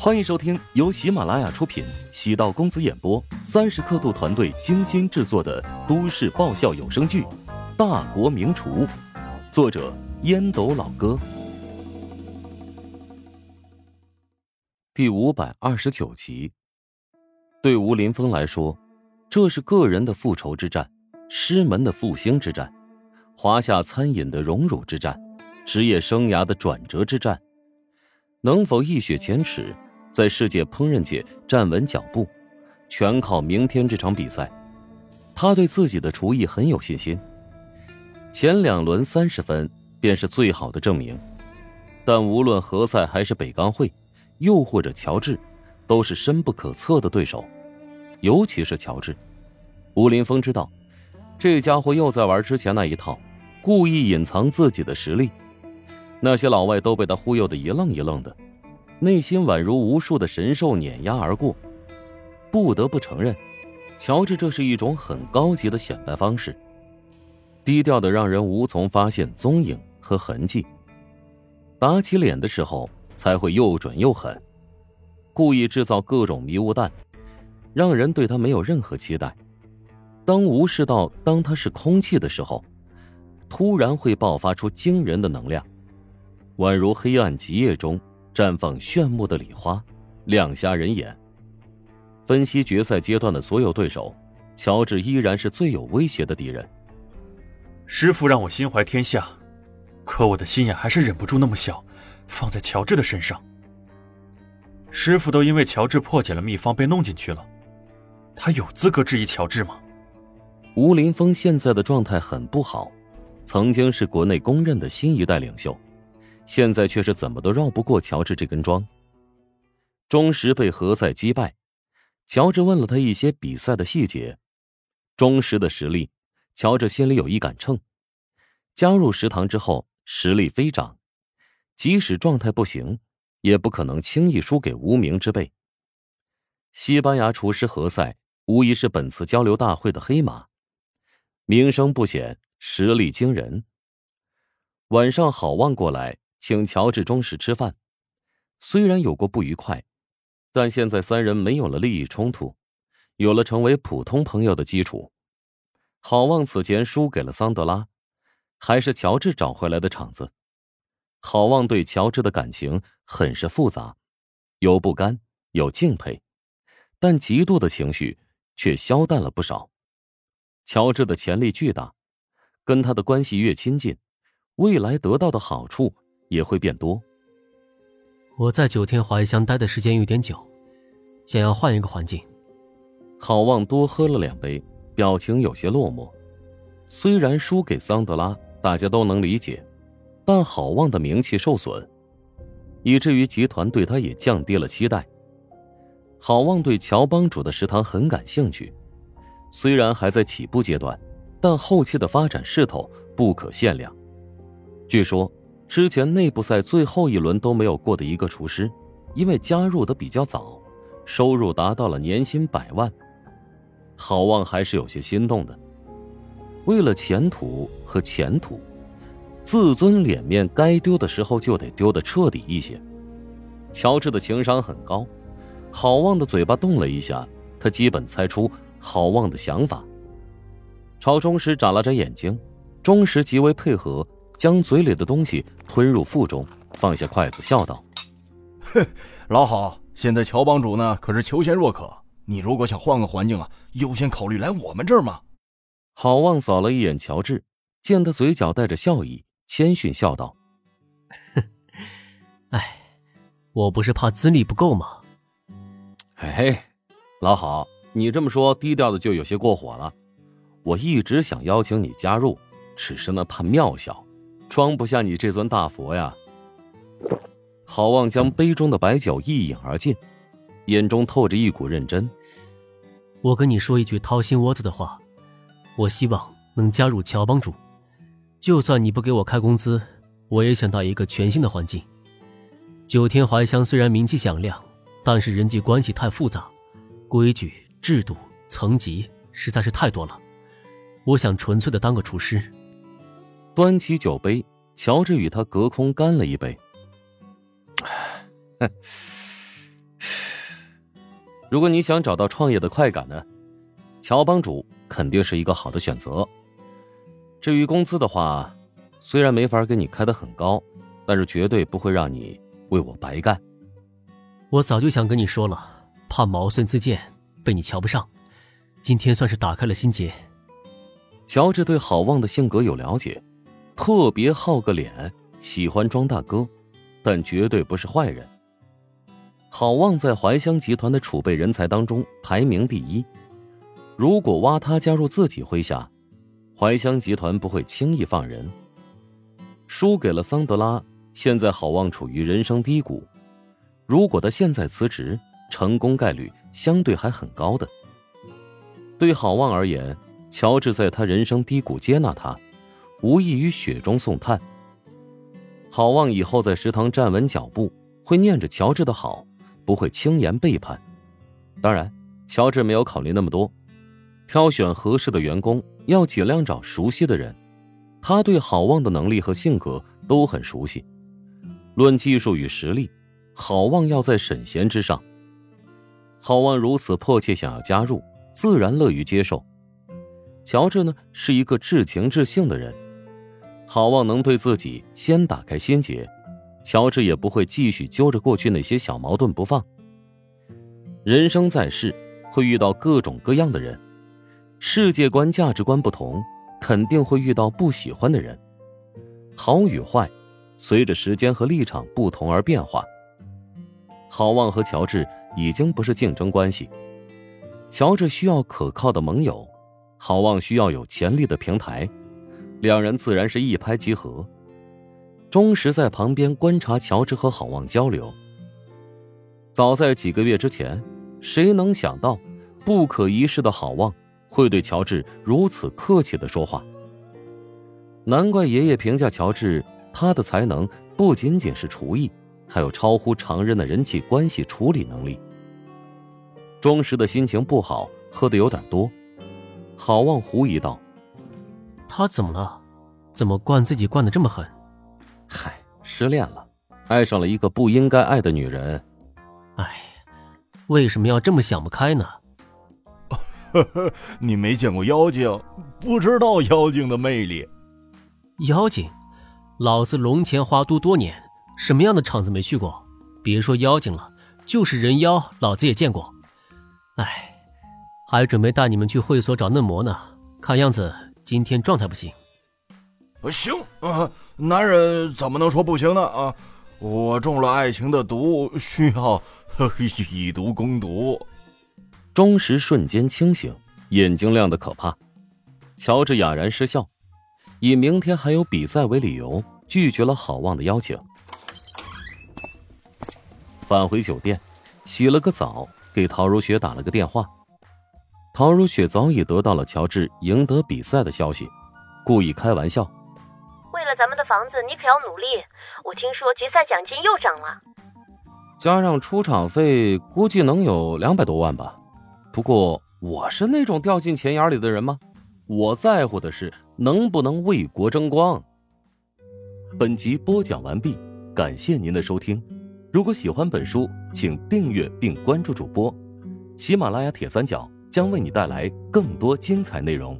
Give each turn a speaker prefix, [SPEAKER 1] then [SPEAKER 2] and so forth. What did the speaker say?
[SPEAKER 1] 欢迎收听由喜马拉雅出品、喜道公子演播、三十刻度团队精心制作的都市爆笑有声剧《大国名厨》，作者烟斗老哥，第五百二十九集。对吴林峰来说，这是个人的复仇之战，师门的复兴之战，华夏餐饮的荣辱之战，职业生涯的转折之战，能否一雪前耻？在世界烹饪界站稳脚步，全靠明天这场比赛。他对自己的厨艺很有信心。前两轮三十分便是最好的证明。但无论何塞还是北钢会，又或者乔治，都是深不可测的对手。尤其是乔治，吴林峰知道，这家伙又在玩之前那一套，故意隐藏自己的实力。那些老外都被他忽悠的一愣一愣的。内心宛如无数的神兽碾压而过，不得不承认，乔治这是一种很高级的显摆方式，低调的让人无从发现踪影和痕迹。打起脸的时候才会又准又狠，故意制造各种迷雾弹，让人对他没有任何期待。当无视到当他是空气的时候，突然会爆发出惊人的能量，宛如黑暗极夜中。绽放炫目的礼花，亮瞎人眼。分析决赛阶段的所有对手，乔治依然是最有威胁的敌人。
[SPEAKER 2] 师傅让我心怀天下，可我的心眼还是忍不住那么小，放在乔治的身上。师傅都因为乔治破解了秘方被弄进去了，他有资格质疑乔治吗？
[SPEAKER 1] 吴林峰现在的状态很不好，曾经是国内公认的新一代领袖。现在却是怎么都绕不过乔治这根桩。钟石被何塞击败，乔治问了他一些比赛的细节。钟石的实力，乔治心里有一杆秤。加入食堂之后，实力飞涨，即使状态不行，也不可能轻易输给无名之辈。西班牙厨师何塞无疑是本次交流大会的黑马，名声不显，实力惊人。晚上好望过来。请乔治忠实吃饭，虽然有过不愉快，但现在三人没有了利益冲突，有了成为普通朋友的基础。好望此前输给了桑德拉，还是乔治找回来的场子。好望对乔治的感情很是复杂，有不甘，有敬佩，但嫉妒的情绪却消淡了不少。乔治的潜力巨大，跟他的关系越亲近，未来得到的好处。也会变多。
[SPEAKER 3] 我在九天怀乡待的时间有点久，想要换一个环境。
[SPEAKER 1] 郝望多喝了两杯，表情有些落寞。虽然输给桑德拉，大家都能理解，但郝望的名气受损，以至于集团对他也降低了期待。郝望对乔帮主的食堂很感兴趣，虽然还在起步阶段，但后期的发展势头不可限量。据说。之前内部赛最后一轮都没有过的一个厨师，因为加入的比较早，收入达到了年薪百万。郝望还是有些心动的。为了前途和前途，自尊脸面该丢的时候就得丢的彻底一些。乔治的情商很高，郝望的嘴巴动了一下，他基本猜出郝望的想法。朝中时眨了眨眼睛，中时极为配合。将嘴里的东西吞入腹中，放下筷子，笑道：“
[SPEAKER 4] 哼，老郝，现在乔帮主呢可是求贤若渴，你如果想换个环境啊，优先考虑来我们这儿嘛。”
[SPEAKER 1] 郝望扫了一眼乔治，见他嘴角带着笑意，谦逊笑道：“
[SPEAKER 3] 哼，哎，我不是怕资历不够吗？”“
[SPEAKER 1] 嘿嘿，老郝，你这么说低调的就有些过火了。我一直想邀请你加入，只是那怕庙小。”装不下你这尊大佛呀！郝望将杯中的白酒一饮而尽，眼中透着一股认真。
[SPEAKER 3] 我跟你说一句掏心窝子的话，我希望能加入乔帮主。就算你不给我开工资，我也想到一个全新的环境。九天怀乡虽然名气响亮，但是人际关系太复杂，规矩、制度、层级实在是太多了。我想纯粹的当个厨师。
[SPEAKER 1] 端起酒杯，乔治与他隔空干了一杯。如果你想找到创业的快感呢，乔帮主肯定是一个好的选择。至于工资的话，虽然没法给你开的很高，但是绝对不会让你为我白干。
[SPEAKER 3] 我早就想跟你说了，怕毛遂自荐，被你瞧不上。今天算是打开了心结。
[SPEAKER 1] 乔治对郝旺的性格有了解，特别好个脸，喜欢装大哥，但绝对不是坏人。郝旺在怀乡集团的储备人才当中排名第一，如果挖他加入自己麾下，怀乡集团不会轻易放人。输给了桑德拉，现在郝旺处于人生低谷，如果他现在辞职，成功概率相对还很高的。对郝旺而言。乔治在他人生低谷接纳他，无异于雪中送炭。郝旺以后在食堂站稳脚步，会念着乔治的好，不会轻言背叛。当然，乔治没有考虑那么多，挑选合适的员工要尽量找熟悉的人。他对郝旺的能力和性格都很熟悉，论技术与实力，郝旺要在沈贤之上。郝旺如此迫切想要加入，自然乐于接受。乔治呢是一个至情至性的人，郝望能对自己先打开心结，乔治也不会继续揪着过去那些小矛盾不放。人生在世，会遇到各种各样的人，世界观、价值观不同，肯定会遇到不喜欢的人。好与坏，随着时间和立场不同而变化。郝望和乔治已经不是竞争关系，乔治需要可靠的盟友。郝望需要有潜力的平台，两人自然是一拍即合。钟石在旁边观察乔治和郝望交流。早在几个月之前，谁能想到不可一世的郝望会对乔治如此客气的说话？难怪爷爷评价乔治，他的才能不仅仅是厨艺，还有超乎常人的人际关系处理能力。钟石的心情不好，喝的有点多。郝望狐疑道：“
[SPEAKER 3] 他怎么了？怎么惯自己惯的这么狠？
[SPEAKER 1] 嗨，失恋了，爱上了一个不应该爱的女人。
[SPEAKER 3] 哎，为什么要这么想不开呢？
[SPEAKER 4] 呵呵，你没见过妖精，不知道妖精的魅力。
[SPEAKER 3] 妖精，老子龙潜花都多年，什么样的场子没去过？别说妖精了，就是人妖，老子也见过。哎。”还准备带你们去会所找嫩模呢，看样子今天状态不行。
[SPEAKER 4] 行啊，男人怎么能说不行呢？啊，我中了爱情的毒，需要以毒攻毒。
[SPEAKER 1] 钟石瞬间清醒，眼睛亮得可怕。乔治哑然失笑，以明天还有比赛为理由，拒绝了好望的邀请。返回酒店，洗了个澡，给陶如雪打了个电话。陶如雪早已得到了乔治赢得比赛的消息，故意开玩笑：“
[SPEAKER 5] 为了咱们的房子，你可要努力。我听说决赛奖金又涨了，
[SPEAKER 1] 加上出场费，估计能有两百多万吧。不过我是那种掉进钱眼里的人吗？我在乎的是能不能为国争光。”本集播讲完毕，感谢您的收听。如果喜欢本书，请订阅并关注主播，喜马拉雅铁三角。将为你带来更多精彩内容。